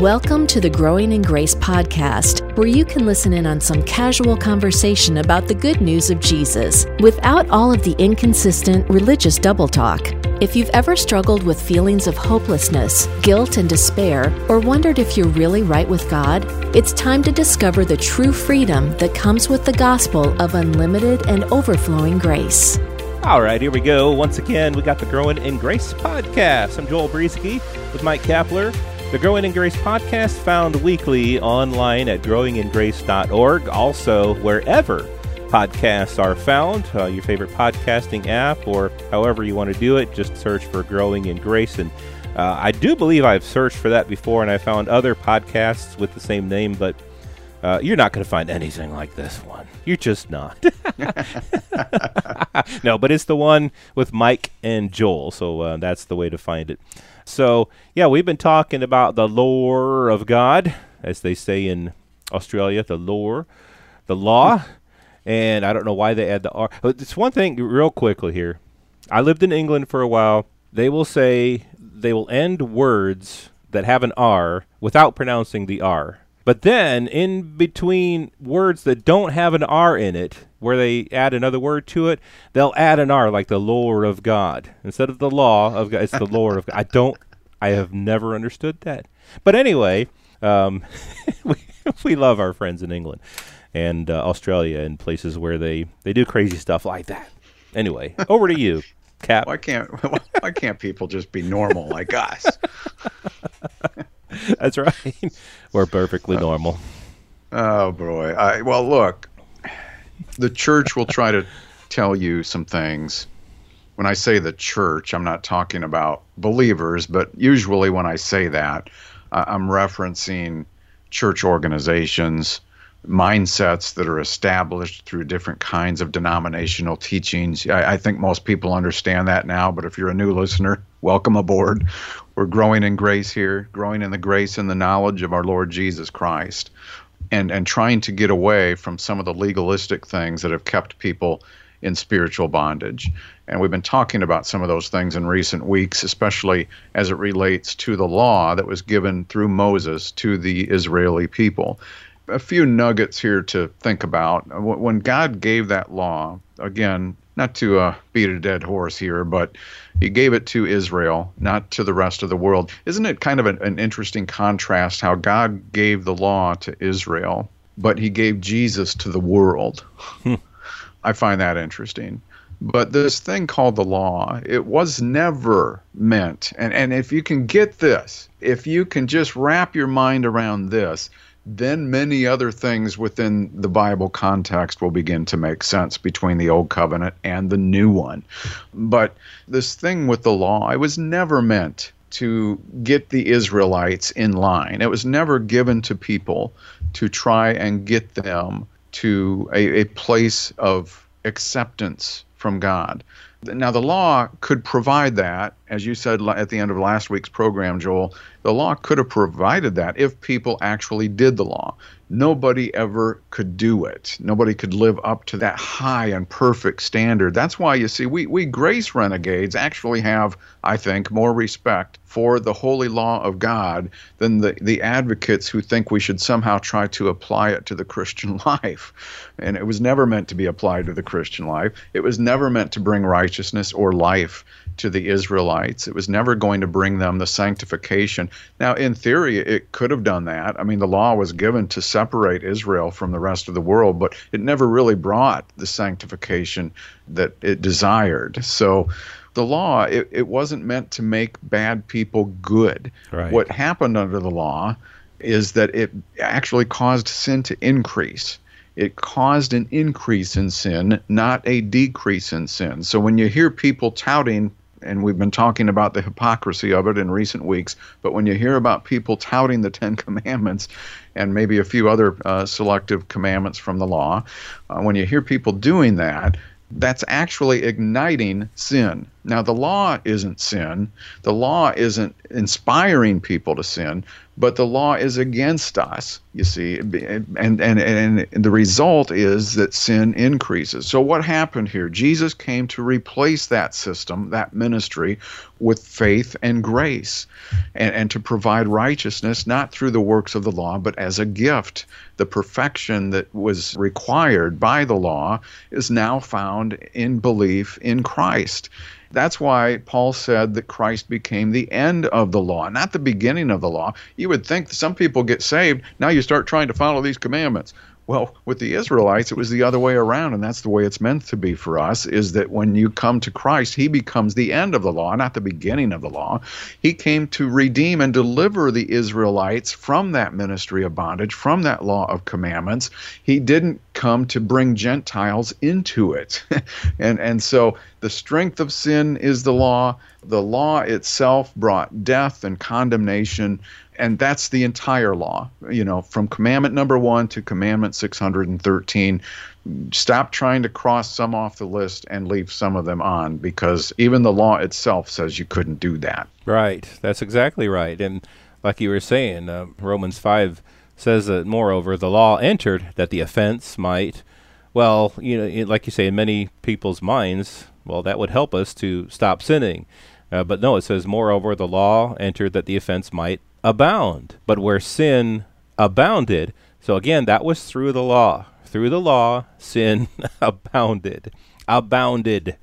Welcome to the Growing in Grace podcast, where you can listen in on some casual conversation about the good news of Jesus without all of the inconsistent religious double talk. If you've ever struggled with feelings of hopelessness, guilt, and despair, or wondered if you're really right with God, it's time to discover the true freedom that comes with the gospel of unlimited and overflowing grace. All right, here we go. Once again, we got the Growing in Grace podcast. I'm Joel Brueseke with Mike Kapler. The Growing in Grace podcast found weekly online at growingingrace.org. Also, wherever podcasts are found, uh, your favorite podcasting app, or however you want to do it, just search for Growing in Grace. And uh, I do believe I've searched for that before, and I found other podcasts with the same name, but uh, you're not going to find anything like this one. You're just not. no, but it's the one with Mike and Joel, so uh, that's the way to find it. So, yeah, we've been talking about the lore of God, as they say in Australia, the lore, the law. And I don't know why they add the R. It's one thing, real quickly here. I lived in England for a while. They will say, they will end words that have an R without pronouncing the R. But then, in between words that don't have an R in it, where they add another word to it, they'll add an R, like the lore of God. Instead of the law of God, it's the lore of God. I don't, I have never understood that. But anyway, um, we, we love our friends in England and uh, Australia and places where they, they do crazy stuff like that. Anyway, over to you, Cap. Why can't why can't people just be normal like us? That's right. We're perfectly uh, normal. Oh boy. I, well, look, the church will try to tell you some things. When I say the church, I'm not talking about believers, but usually when I say that, uh, I'm referencing church organizations, mindsets that are established through different kinds of denominational teachings. I, I, think most people understand that now, but if you're a new listener, welcome aboard. We're growing in grace here, growing in the grace and the knowledge of our Lord Jesus Christ, and, and trying to get away from some of the legalistic things that have kept people in spiritual bondage. And we've been talking about some of those things in recent weeks, especially as it relates to the law that was given through Moses to the Israeli people a few nuggets here to think about. When God gave that law, again, not to uh, beat a dead horse here, but he gave it to Israel, not to the rest of the world. Isn't it kind of an, an interesting contrast how God gave the law to Israel, but he gave Jesus to the world? Hmm. I find that interesting. But this thing called the law, it was never meant, and, and if you can get this, if you can just wrap your mind around this, then many other things within the Bible context will begin to make sense between the Old Covenant and the New one. But this thing with the law, it was never meant to get the Israelites in line. It was never given to people to try and get them to a, a place of acceptance from God. Now, the law could provide that, as you said at the end of last week's program, Joel. The law could have provided that if people actually did the law. Nobody ever could do it. Nobody could live up to that high and perfect standard. That's why you see, we, we grace renegades actually have, I think, more respect for the holy law of God than the, the advocates who think we should somehow try to apply it to the Christian life. And it was never meant to be applied to the Christian life. It was never meant to bring righteousness or life to the Israelites. It was never going to bring them the sanctification. Now, in theory, it could have done that. I mean, the law was given to separate Israel from the rest of the world, but it never really brought the sanctification that it desired. So, the law, it, it wasn't meant to make bad people good. Right. What happened under the law is that it actually caused sin to increase. It caused an increase in sin, not a decrease in sin. So when you hear people touting, and we've been talking about the hypocrisy of it in recent weeks, but when you hear about people touting the Ten Commandments and maybe a few other uh, selective commandments from the law, uh, when you hear people doing that, that's actually igniting sin Now, the law isn't sin. The law isn't inspiring people to sin, but the law is against us, you see. And, and, and, the result is that sin increases. So, what happened here? Jesus came to replace that system, that ministry, with faith and grace, and, and to provide righteousness, not through the works of the law, but as a gift. The perfection that was required by the law is now found in belief in Christ. That's why Paul said that Christ became the end of the law, not the beginning of the law. You would think some people get saved, now you start trying to follow these commandments. Well, with the Israelites, it was the other way around, and that's the way it's meant to be for us is that when you come to Christ, He becomes the end of the law, not the beginning of the law. He came to redeem and deliver the Israelites from that ministry of bondage, from that law of commandments. He didn't come to bring Gentiles into it. and, and so the strength of sin is the law. The law itself brought death and condemnation and that's the entire law you know from commandment number one to commandment 613 stop trying to cross some off the list and leave some of them on because even the law itself says you couldn't do that. Right. That's exactly right. And like you were saying uh, romans 5 says that moreover the law entered that the offense might well you know like you say in many people's minds well that would help us to stop sinning. Uh, but no, it says, moreover, the law entered that the offense might abound. But where sin abounded, so again, that was through the law. Through the law, sin abounded. Abounded.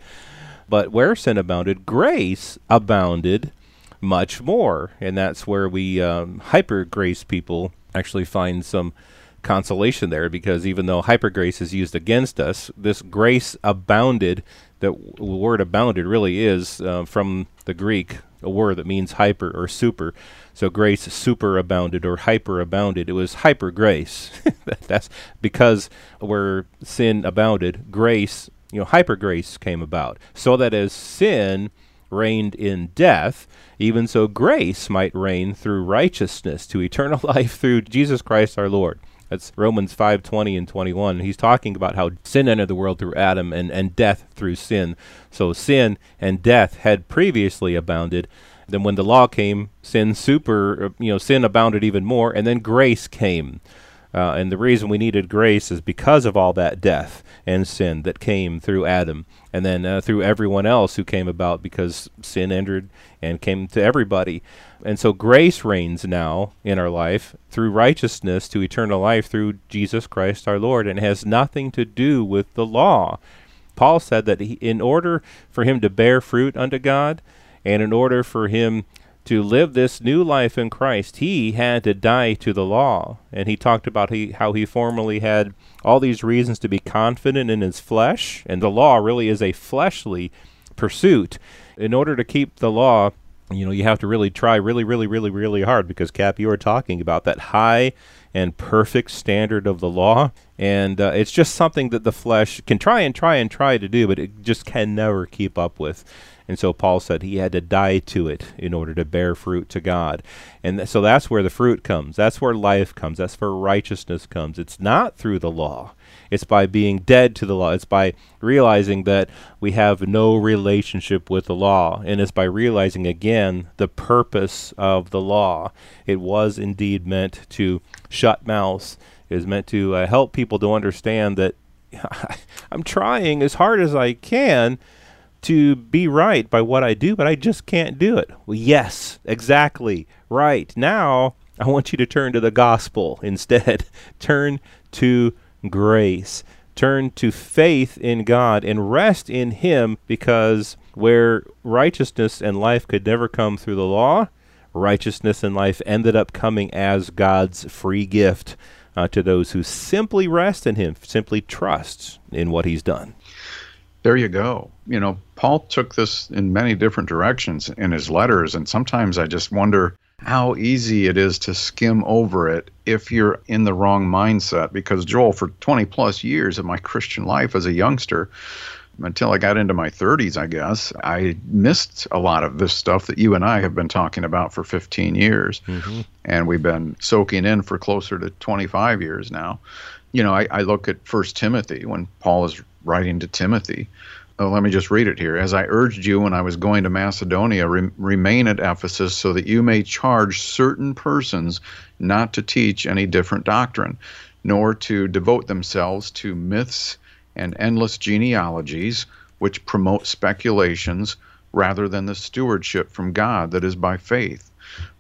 But where sin abounded, grace abounded much more. And that's where we um, hyper grace people actually find some consolation there because even though hyper grace is used against us, this grace abounded, the word abounded really is uh, from the Greek, a word that means hyper or super. So grace superabounded or hyperabounded. It was hyper grace. That's because where sin abounded, grace, you know, hyper grace came about. So that as sin reigned in death, even so grace might reign through righteousness to eternal life through Jesus Christ our Lord. That's Romans 5 20 and 21. He's talking about how sin entered the world through Adam and, and death through sin. So sin and death had previously abounded, then when the law came, sin super, uh, you know, sin abounded even more, and then grace came. Uh, and the reason we needed grace is because of all that death and sin that came through Adam, and then uh, through everyone else who came about because sin entered and came to everybody. And so grace reigns now in our life through righteousness to eternal life through Jesus Christ our Lord, and has nothing to do with the law. Paul said that he, in order for him to bear fruit unto God, and in order for him to live this new life in Christ, he had to die to the law. And he talked about he, how he formerly had all these reasons to be confident in his flesh, and the law really is a fleshly pursuit. In order to keep the law, you know, you have to really try really, really, really, really hard because, Cap, you were talking about that high and perfect standard of the law. And uh, it's just something that the flesh can try and try and try to do, but it just can never keep up with. And so Paul said he had to die to it in order to bear fruit to God. And th- so that's where the fruit comes. That's where life comes. That's where righteousness comes. It's not through the law. It's by being dead to the law. It's by realizing that we have no relationship with the law. And it's by realizing again the purpose of the law. It was indeed meant to shut mouths. It was meant to uh, help people to understand that I'm trying as hard as I can to be right by what I do, but I just can't do it. Well, yes, exactly. Right. Now, I want you to turn to the gospel instead. turn to grace. Turn to faith in God and rest in Him because where righteousness and life could never come through the law, righteousness and life ended up coming as God's free gift uh, to those who simply rest in Him, simply trust in what He's done there you go. You know, Paul took this in many different directions in his letters, and sometimes I just wonder how easy it is to skim over it if you're in the wrong mindset. Because, Joel, for 20 plus years of my Christian life as a youngster, until I got into my 30s, I guess, I missed a lot of this stuff that you and I have been talking about for 15 years. Mm-hmm. And we've been soaking in for closer to 25 years now. You know, I, I look at First Timothy when Paul is writing to Timothy, Oh, let me just read it here. As I urged you when I was going to Macedonia, re- remain at Ephesus so that you may charge certain persons not to teach any different doctrine, nor to devote themselves to myths and endless genealogies, which promote speculations rather than the stewardship from God that is by faith.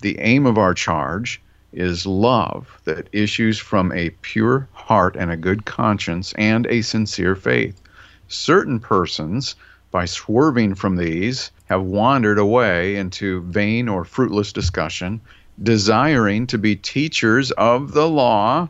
The aim of our charge is love that issues from a pure heart and a good conscience and a sincere faith. Certain persons, by swerving from these, have wandered away into vain or fruitless discussion, desiring to be teachers of the law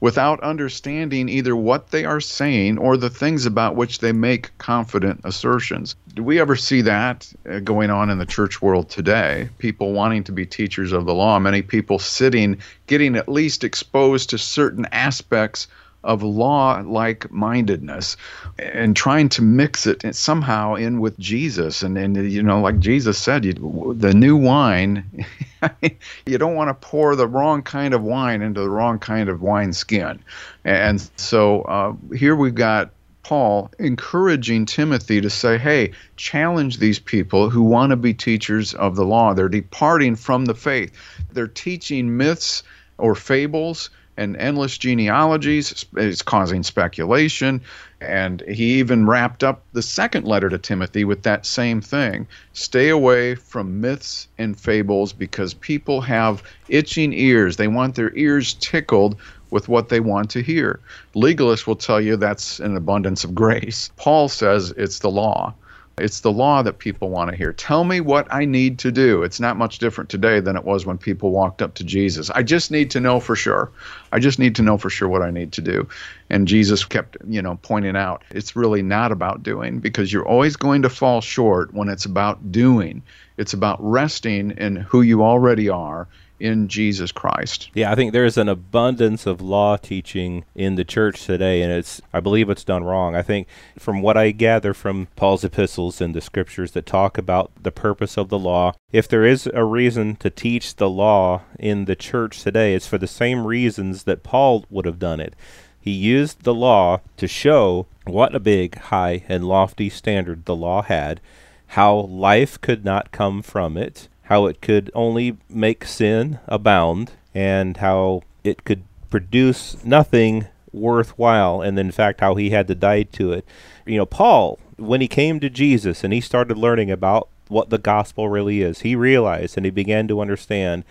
without understanding either what they are saying or the things about which they make confident assertions. Do we ever see that uh, going on in the church world today? People wanting to be teachers of the law, many people sitting, getting at least exposed to certain aspects of law like mindedness and trying to mix it somehow in with Jesus. And, and you know, like Jesus said, you, the new wine, you don't want to pour the wrong kind of wine into the wrong kind of wine skin. And so uh, here we've got Paul encouraging Timothy to say, hey, challenge these people who want to be teachers of the law. They're departing from the faith, they're teaching myths or fables and endless genealogies. It's causing speculation. And he even wrapped up the second letter to Timothy with that same thing. Stay away from myths and fables because people have itching ears. They want their ears tickled with what they want to hear. Legalists will tell you that's an abundance of grace. Paul says it's the law. It's the law that people want to hear. Tell me what I need to do. It's not much different today than it was when people walked up to Jesus. I just need to know for sure. I just need to know for sure what I need to do. And Jesus kept, you know, pointing out it's really not about doing because you're always going to fall short when it's about doing. It's about resting in who you already are in Jesus Christ. Yeah, I think there's an abundance of law teaching in the church today, and it's I believe it's done wrong. I think from what I gather from Paul's epistles and the scriptures that talk about the purpose of the law, if there is a reason to teach the law in the church today, it's for the same reasons that Paul would have done it. He used the law to show what a big, high, and lofty standard the law had, how life could not come from it, how it could only make sin abound, and how it could produce nothing worthwhile, and in fact, how he had to die to it. You know, Paul, when he came to Jesus and he started learning about what the gospel really is, he realized and he began to understand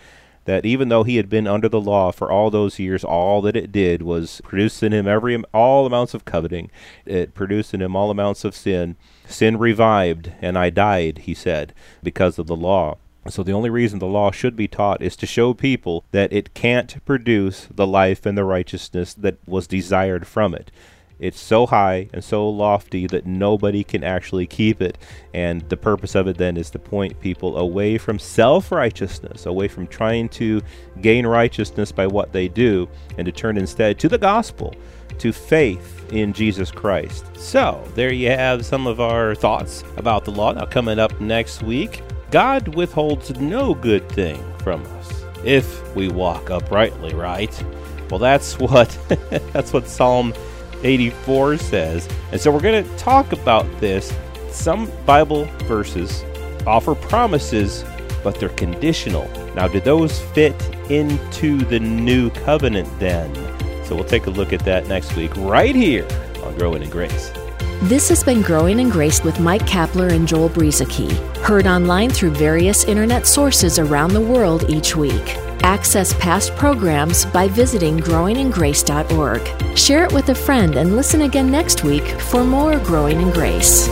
that even though he had been under the law for all those years, all that it did was produce in him every all amounts of coveting. It produced in him all amounts of sin. Sin revived, and I died, he said, because of the law. So the only reason the law should be taught is to show people that it can't produce the life and the righteousness that was desired from it. It's so high and so lofty that nobody can actually keep it. And the purpose of it then is to point people away from self righteousness, away from trying to gain righteousness by what they do, and to turn instead to the gospel, to faith in Jesus Christ. So, there you have some of our thoughts about the law. Now, coming up next week, God withholds no good thing from us if we walk uprightly, right? Well, that's what that's what Psalm 84 says. And so we're going to talk about this. Some Bible verses offer promises, but they're conditional. Now, do those fit into the new covenant then? So we'll take a look at that next week right here on Growing in Grace. This has been Growing in Grace with Mike Kapler and Joel Brueseke, heard online through various internet sources around the world each week. Access past programs by visiting growingingrace.org. Share it with a friend and listen again next week for more Growing in Grace.